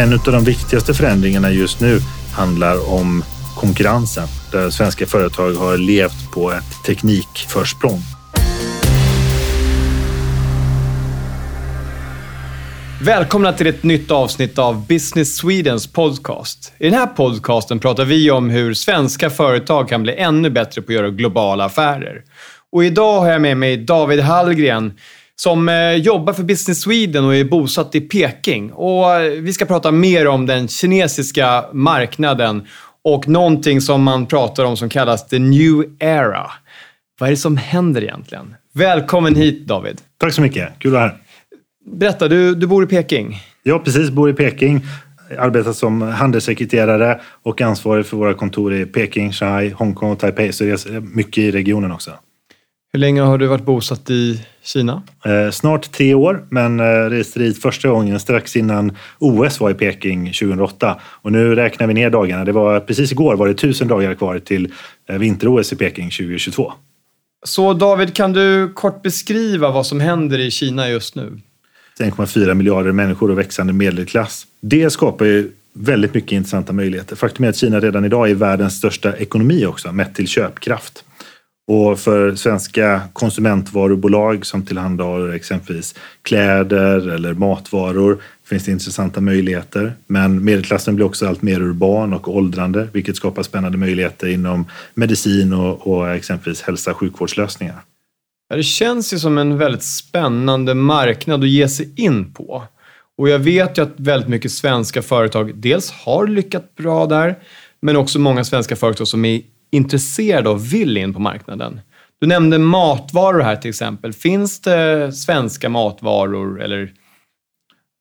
En av de viktigaste förändringarna just nu handlar om konkurrensen där svenska företag har levt på ett teknikförsprång. Välkomna till ett nytt avsnitt av Business Swedens podcast. I den här podcasten pratar vi om hur svenska företag kan bli ännu bättre på att göra globala affärer. Och idag har jag med mig David Hallgren som eh, jobbar för Business Sweden och är bosatt i Peking. Och eh, vi ska prata mer om den kinesiska marknaden och någonting som man pratar om som kallas the new era. Vad är det som händer egentligen? Välkommen hit David. Tack så mycket, kul att vara här. Berätta, du, du bor i Peking. Jag precis bor i Peking. Arbetar som handelssekreterare och ansvarig för våra kontor i Peking, Shanghai, Hongkong och Taipei. Så det är mycket i regionen också. Hur länge har du varit bosatt i Kina? Eh, snart tre år, men eh, reste dit första gången strax innan OS var i Peking 2008. Och nu räknar vi ner dagarna. Det var precis igår var det tusen dagar kvar till eh, vinter-OS i Peking 2022. Så David, kan du kort beskriva vad som händer i Kina just nu? 1,4 miljarder människor och växande medelklass. Det skapar ju väldigt mycket intressanta möjligheter. Faktum är att Kina redan idag är världens största ekonomi också, mätt till köpkraft. Och för svenska konsumentvarubolag som tillhandahåller exempelvis kläder eller matvaror finns det intressanta möjligheter. Men medelklassen blir också allt mer urban och åldrande vilket skapar spännande möjligheter inom medicin och, och exempelvis hälsa och sjukvårdslösningar. Ja, det känns ju som en väldigt spännande marknad att ge sig in på. Och jag vet ju att väldigt mycket svenska företag dels har lyckats bra där, men också många svenska företag som är intresserade och vill in på marknaden. Du nämnde matvaror här till exempel. Finns det svenska matvaror eller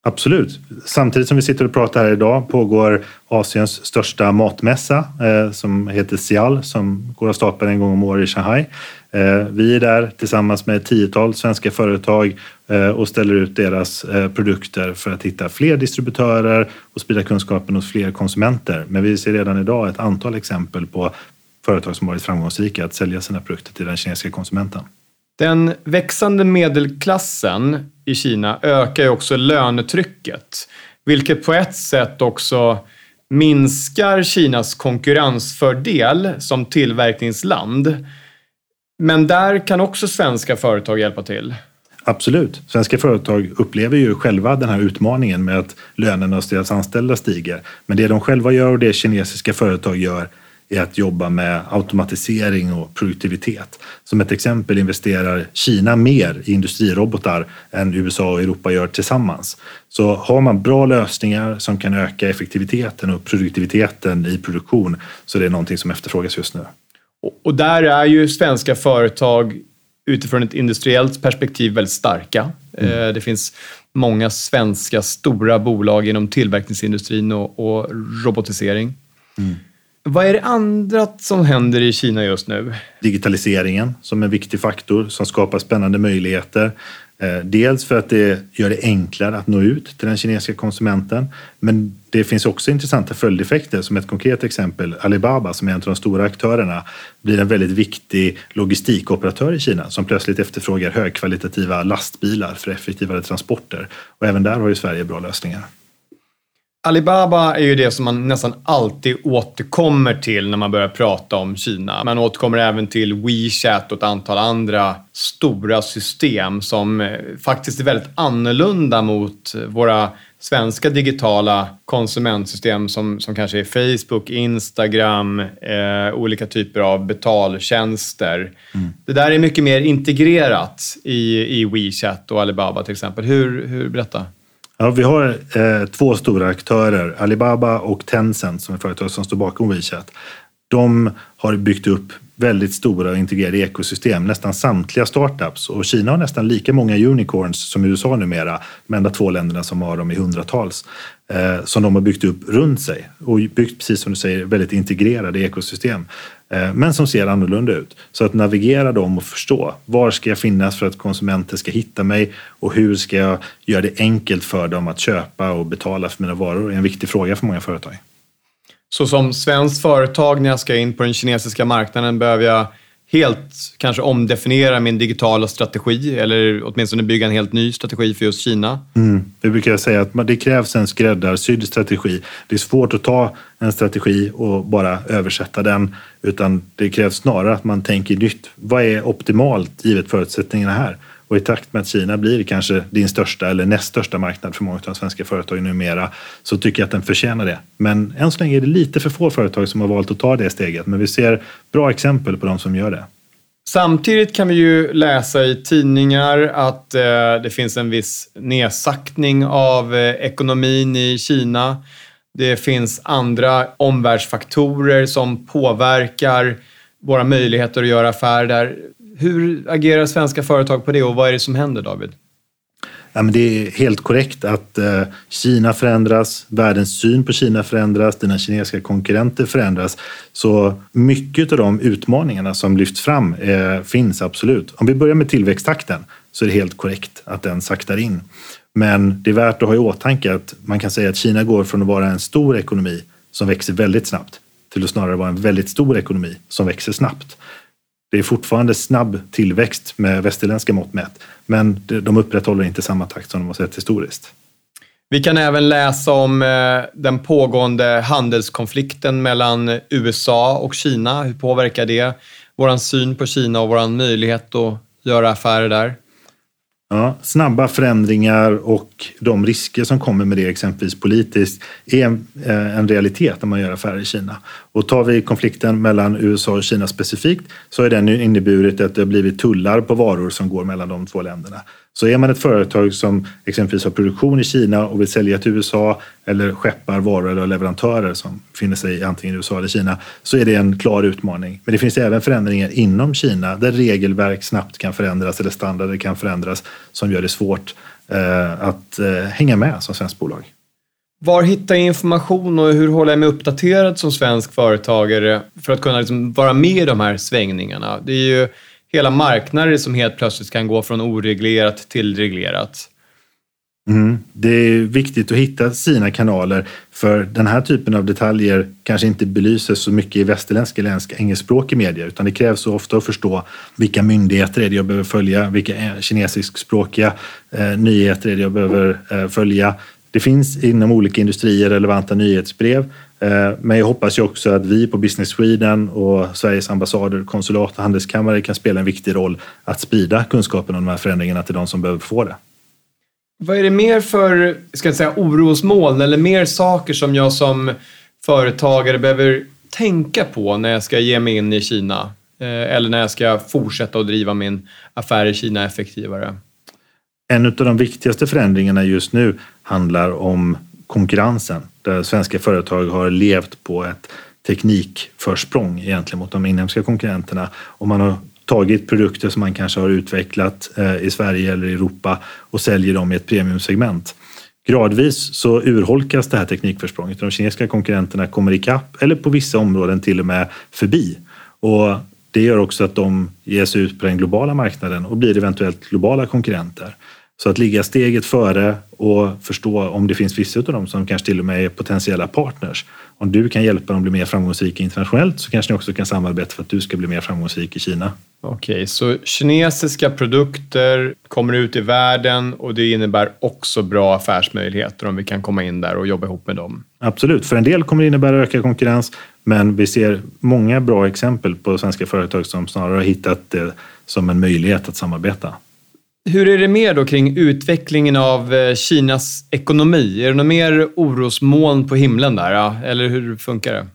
Absolut. Samtidigt som vi sitter och pratar här idag pågår Asiens största matmässa eh, som heter Sial som går av stapeln en gång om året i Shanghai. Eh, vi är där tillsammans med ett tiotal svenska företag eh, och ställer ut deras eh, produkter för att hitta fler distributörer och sprida kunskapen hos fler konsumenter. Men vi ser redan idag ett antal exempel på företag som varit framgångsrika att sälja sina produkter till den kinesiska konsumenten. Den växande medelklassen i Kina ökar ju också lönetrycket, vilket på ett sätt också minskar Kinas konkurrensfördel som tillverkningsland. Men där kan också svenska företag hjälpa till. Absolut. Svenska företag upplever ju själva den här utmaningen med att lönerna hos deras anställda stiger. Men det de själva gör och det kinesiska företag gör är att jobba med automatisering och produktivitet. Som ett exempel investerar Kina mer i industrirobotar än USA och Europa gör tillsammans. Så har man bra lösningar som kan öka effektiviteten och produktiviteten i produktion så är det någonting som efterfrågas just nu. Och där är ju svenska företag utifrån ett industriellt perspektiv väldigt starka. Mm. Eh, det finns många svenska stora bolag inom tillverkningsindustrin och, och robotisering. Mm. Vad är det andra som händer i Kina just nu? Digitaliseringen som en viktig faktor som skapar spännande möjligheter. Eh, dels för att det gör det enklare att nå ut till den kinesiska konsumenten. Men det finns också intressanta följdeffekter. Som ett konkret exempel, Alibaba som är en av de stora aktörerna blir en väldigt viktig logistikoperatör i Kina som plötsligt efterfrågar högkvalitativa lastbilar för effektivare transporter. Och även där har ju Sverige bra lösningar. Alibaba är ju det som man nästan alltid återkommer till när man börjar prata om Kina. Man återkommer även till WeChat och ett antal andra stora system som eh, faktiskt är väldigt annorlunda mot våra svenska digitala konsumentsystem som, som kanske är Facebook, Instagram, eh, olika typer av betaltjänster. Mm. Det där är mycket mer integrerat i, i WeChat och Alibaba till exempel. Hur, hur berätta? Ja, vi har eh, två stora aktörer, Alibaba och Tencent som är företag som står bakom WeChat. De har byggt upp väldigt stora och integrerade ekosystem, nästan samtliga startups. Och Kina har nästan lika många unicorns som USA numera, de enda två länderna som har dem i hundratals, eh, som de har byggt upp runt sig. Och byggt, precis som du säger, väldigt integrerade ekosystem. Eh, men som ser annorlunda ut. Så att navigera dem och förstå var ska jag finnas för att konsumenter ska hitta mig och hur ska jag göra det enkelt för dem att köpa och betala för mina varor är en viktig fråga för många företag. Så som svenskt företag när jag ska in på den kinesiska marknaden behöver jag helt kanske omdefiniera min digitala strategi eller åtminstone bygga en helt ny strategi för just Kina? Mm. Vi brukar säga att det krävs en skräddarsydd strategi. Det är svårt att ta en strategi och bara översätta den utan det krävs snarare att man tänker nytt. Vad är optimalt givet förutsättningarna här? Och i takt med att Kina blir kanske din största eller näst största marknad för många av de svenska företagen numera så tycker jag att den förtjänar det. Men än så länge är det lite för få företag som har valt att ta det steget. Men vi ser bra exempel på de som gör det. Samtidigt kan vi ju läsa i tidningar att eh, det finns en viss nedsaktning av eh, ekonomin i Kina. Det finns andra omvärldsfaktorer som påverkar våra möjligheter att göra affärer där. Hur agerar svenska företag på det och vad är det som händer, David? Ja, men det är helt korrekt att eh, Kina förändras, världens syn på Kina förändras, dina kinesiska konkurrenter förändras. Så mycket av de utmaningarna som lyfts fram eh, finns absolut. Om vi börjar med tillväxttakten så är det helt korrekt att den saktar in. Men det är värt att ha i åtanke att man kan säga att Kina går från att vara en stor ekonomi som växer väldigt snabbt till att snarare vara en väldigt stor ekonomi som växer snabbt. Det är fortfarande snabb tillväxt med västerländska mått mätt, men de upprätthåller inte samma takt som de har sett historiskt. Vi kan även läsa om eh, den pågående handelskonflikten mellan USA och Kina. Hur påverkar det vår syn på Kina och vår möjlighet att göra affärer där? Ja, snabba förändringar och de risker som kommer med det, exempelvis politiskt, är en, en realitet när man gör affärer i Kina. Och tar vi konflikten mellan USA och Kina specifikt så har den inneburit att det har blivit tullar på varor som går mellan de två länderna. Så är man ett företag som exempelvis har produktion i Kina och vill sälja till USA eller skeppar varor eller leverantörer som befinner sig antingen i USA eller Kina så är det en klar utmaning. Men det finns även förändringar inom Kina där regelverk snabbt kan förändras eller standarder kan förändras som gör det svårt eh, att eh, hänga med som svenskt bolag. Var hittar jag information och hur håller jag mig uppdaterad som svensk företagare för att kunna liksom vara med i de här svängningarna? Det är ju hela marknader som helt plötsligt kan gå från oreglerat till reglerat. Mm. Det är viktigt att hitta sina kanaler för den här typen av detaljer kanske inte belyses så mycket i västerländsk eller engelskspråkig media utan det krävs så ofta att förstå vilka myndigheter är det jag behöver följa, vilka eh, kinesiskspråkiga eh, nyheter är det jag behöver eh, följa. Det finns inom olika industrier relevanta nyhetsbrev men jag hoppas ju också att vi på Business Sweden och Sveriges ambassader, konsulat och handelskammare kan spela en viktig roll att sprida kunskapen om de här förändringarna till de som behöver få det. Vad är det mer för ska jag säga, orosmoln eller mer saker som jag som företagare behöver tänka på när jag ska ge mig in i Kina? Eh, eller när jag ska fortsätta att driva min affär i Kina effektivare? En av de viktigaste förändringarna just nu handlar om konkurrensen där svenska företag har levt på ett teknikförsprång egentligen mot de inhemska konkurrenterna och man har tagit produkter som man kanske har utvecklat eh, i Sverige eller Europa och säljer dem i ett premiumsegment. Gradvis så urholkas det här teknikförsprånget. De kinesiska konkurrenterna kommer ikapp eller på vissa områden till och med förbi. Och det gör också att de ger sig ut på den globala marknaden och blir eventuellt globala konkurrenter. Så att ligga steget före och förstå om det finns vissa av dem som kanske till och med är potentiella partners. Om du kan hjälpa dem att bli mer framgångsrika internationellt så kanske ni också kan samarbeta för att du ska bli mer framgångsrik i Kina. Okej, okay, så kinesiska produkter kommer ut i världen och det innebär också bra affärsmöjligheter om vi kan komma in där och jobba ihop med dem? Absolut, för en del kommer det innebära ökad konkurrens men vi ser många bra exempel på svenska företag som snarare har hittat det som en möjlighet att samarbeta. Hur är det mer då kring utvecklingen av eh, Kinas ekonomi? Är det något mer orosmoln på himlen där? Eller hur funkar det?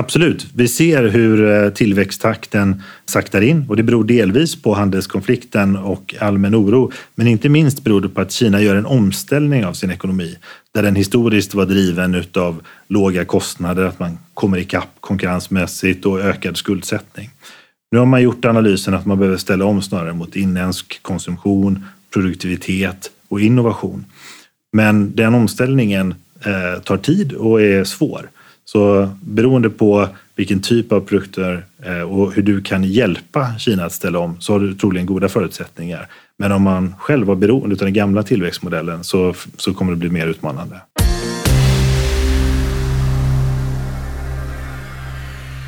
Absolut. Vi ser hur eh, tillväxttakten saktar in och det beror delvis på handelskonflikten och allmän oro. Men inte minst beror det på att Kina gör en omställning av sin ekonomi där den historiskt var driven av låga kostnader, att man kommer ikapp konkurrensmässigt och ökad skuldsättning. Nu har man gjort analysen att man behöver ställa om snarare mot inhemsk konsumtion, produktivitet och innovation. Men den omställningen eh, tar tid och är svår. Så beroende på vilken typ av produkter eh, och hur du kan hjälpa Kina att ställa om så har du troligen goda förutsättningar. Men om man själv var beroende av den gamla tillväxtmodellen så, så kommer det bli mer utmanande.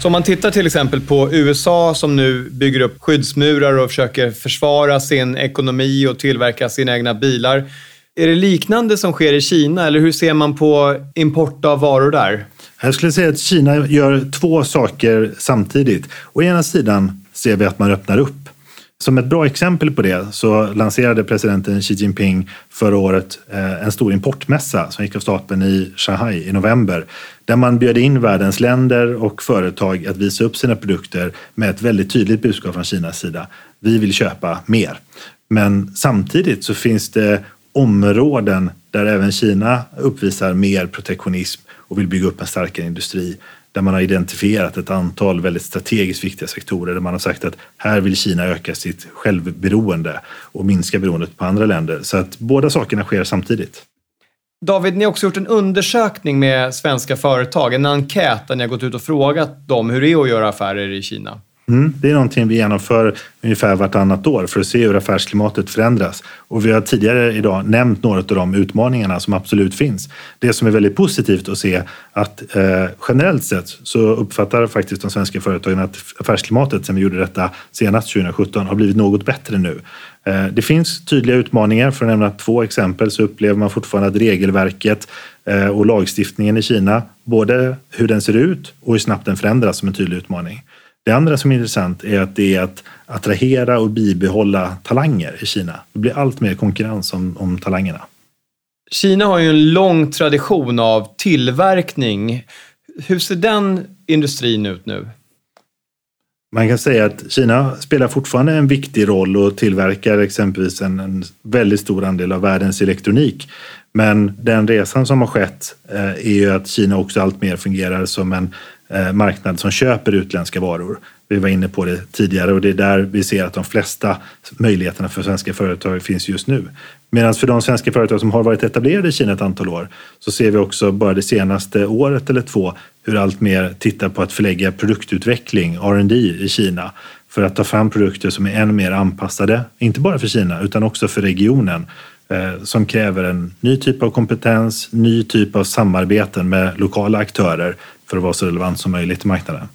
Så om man tittar till exempel på USA som nu bygger upp skyddsmurar och försöker försvara sin ekonomi och tillverka sina egna bilar. Är det liknande som sker i Kina eller hur ser man på import av varor där? Jag skulle säga att Kina gör två saker samtidigt. Å ena sidan ser vi att man öppnar upp. Som ett bra exempel på det så lanserade presidenten Xi Jinping förra året eh, en stor importmässa som gick av stapeln i Shanghai i november. Där man bjöd in världens länder och företag att visa upp sina produkter med ett väldigt tydligt budskap från Kinas sida. Vi vill köpa mer. Men samtidigt så finns det områden där även Kina uppvisar mer protektionism och vill bygga upp en starkare industri där man har identifierat ett antal väldigt strategiskt viktiga sektorer där man har sagt att här vill Kina öka sitt självberoende och minska beroendet på andra länder. Så att båda sakerna sker samtidigt. David, ni har också gjort en undersökning med svenska företag, en enkät där ni har gått ut och frågat dem hur det är att göra affärer i Kina. Mm, det är någonting vi genomför ungefär vartannat år för att se hur affärsklimatet förändras. Och vi har tidigare idag nämnt några av de utmaningarna som absolut finns. Det som är väldigt positivt att se att eh, generellt sett så uppfattar faktiskt de svenska företagen att affärsklimatet sen vi gjorde detta senast 2017 har blivit något bättre nu. Eh, det finns tydliga utmaningar. För att nämna två exempel så upplever man fortfarande att regelverket eh, och lagstiftningen i Kina, både hur den ser ut och hur snabbt den förändras som en tydlig utmaning. Det andra som är intressant är att det är att attrahera och bibehålla talanger i Kina. Det blir allt mer konkurrens om, om talangerna. Kina har ju en lång tradition av tillverkning. Hur ser den industrin ut nu? Man kan säga att Kina spelar fortfarande en viktig roll och tillverkar exempelvis en, en väldigt stor andel av världens elektronik. Men den resan som har skett eh, är ju att Kina också alltmer fungerar som en Eh, marknad som köper utländska varor. Vi var inne på det tidigare och det är där vi ser att de flesta möjligheterna för svenska företag finns just nu. Medan för de svenska företag som har varit etablerade i Kina ett antal år så ser vi också bara det senaste året eller två hur allt mer tittar på att förlägga produktutveckling, R&D i Kina för att ta fram produkter som är ännu mer anpassade, inte bara för Kina utan också för regionen eh, som kräver en ny typ av kompetens, ny typ av samarbeten med lokala aktörer för att vara så relevant som möjligt i marknaden.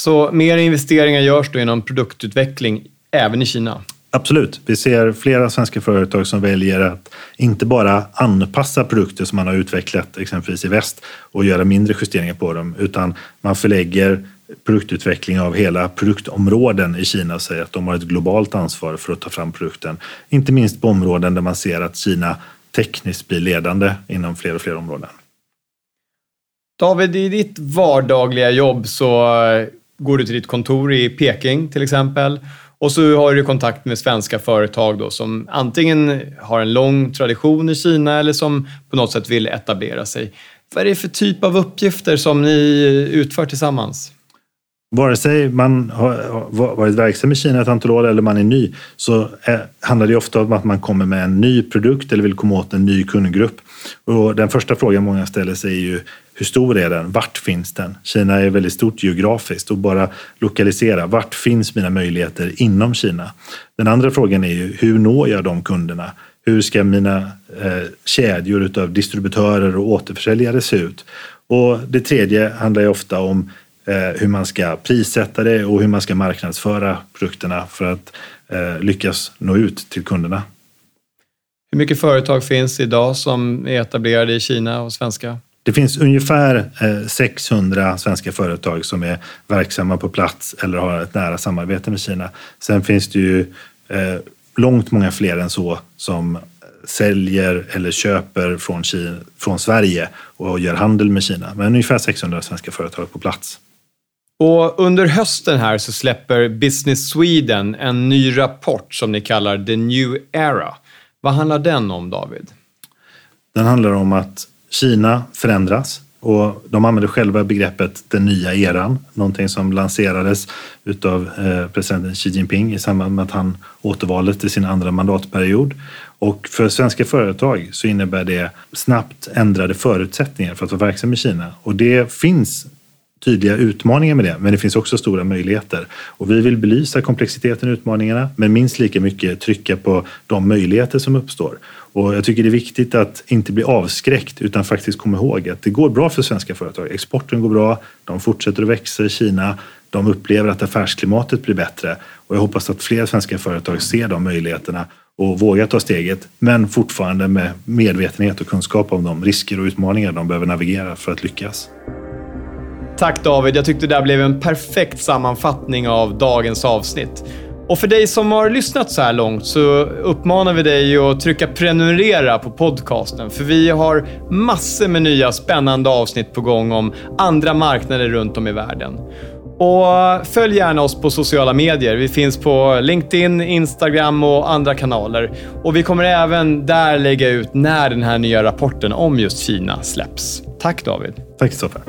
Så mer investeringar görs då inom produktutveckling även i Kina? Absolut. Vi ser flera svenska företag som väljer att inte bara anpassa produkter som man har utvecklat exempelvis i väst och göra mindre justeringar på dem, utan man förlägger produktutveckling av hela produktområden i Kina och säger att de har ett globalt ansvar för att ta fram produkten. Inte minst på områden där man ser att Kina tekniskt blir ledande inom fler och fler områden. David, i ditt vardagliga jobb så eh, går du till ditt kontor i Peking till exempel och så har du kontakt med svenska företag då, som antingen har en lång tradition i Kina eller som på något sätt vill etablera sig. Vad är det för typ av uppgifter som ni utför tillsammans? Vare sig man har varit verksam i Kina ett antal år eller man är ny så eh, handlar det ofta om att man kommer med en ny produkt eller vill komma åt en ny kundgrupp. Och den första frågan många ställer sig är ju hur stor är den? Vart finns den? Kina är väldigt stort geografiskt och bara lokalisera. Vart finns mina möjligheter inom Kina? Den andra frågan är ju hur når jag de kunderna? Hur ska mina eh, kedjor av distributörer och återförsäljare se ut? Och det tredje handlar ju ofta om eh, hur man ska prissätta det och hur man ska marknadsföra produkterna för att eh, lyckas nå ut till kunderna. Hur mycket företag finns idag som är etablerade i Kina och svenska? Det finns ungefär 600 eh, svenska företag som är verksamma på plats eller har ett nära samarbete med Kina. Sen finns det ju eh, långt många fler än så som säljer eller köper från, Kina, från Sverige och gör handel med Kina. Men ungefär 600 svenska företag på plats. Och under hösten här så släpper Business Sweden en ny rapport som ni kallar The New Era. Vad handlar den om, David? Den handlar om att Kina förändras och de använder själva begreppet den nya eran, någonting som lanserades utav eh, presidenten president Xi Jinping i samband med att han återvaldes till sin andra mandatperiod. Och för svenska företag så innebär det snabbt ändrade förutsättningar för att vara verksam i Kina. Och det finns tydliga utmaningar med det, men det finns också stora möjligheter. Och vi vill belysa komplexiteten och utmaningarna, men minst lika mycket trycka på de möjligheter som uppstår. Och jag tycker det är viktigt att inte bli avskräckt utan faktiskt komma ihåg att det går bra för svenska företag. Exporten går bra, de fortsätter att växa i Kina, de upplever att affärsklimatet blir bättre och jag hoppas att fler svenska företag ser de möjligheterna och vågar ta steget, men fortfarande med medvetenhet och kunskap om de risker och utmaningar de behöver navigera för att lyckas. Tack David, jag tyckte det där blev en perfekt sammanfattning av dagens avsnitt. Och för dig som har lyssnat så här långt så uppmanar vi dig att trycka prenumerera på podcasten. För vi har massor med nya spännande avsnitt på gång om andra marknader runt om i världen. Och följ gärna oss på sociala medier. Vi finns på LinkedIn, Instagram och andra kanaler. Och vi kommer även där lägga ut när den här nya rapporten om just Kina släpps. Tack David. Tack Christoffer.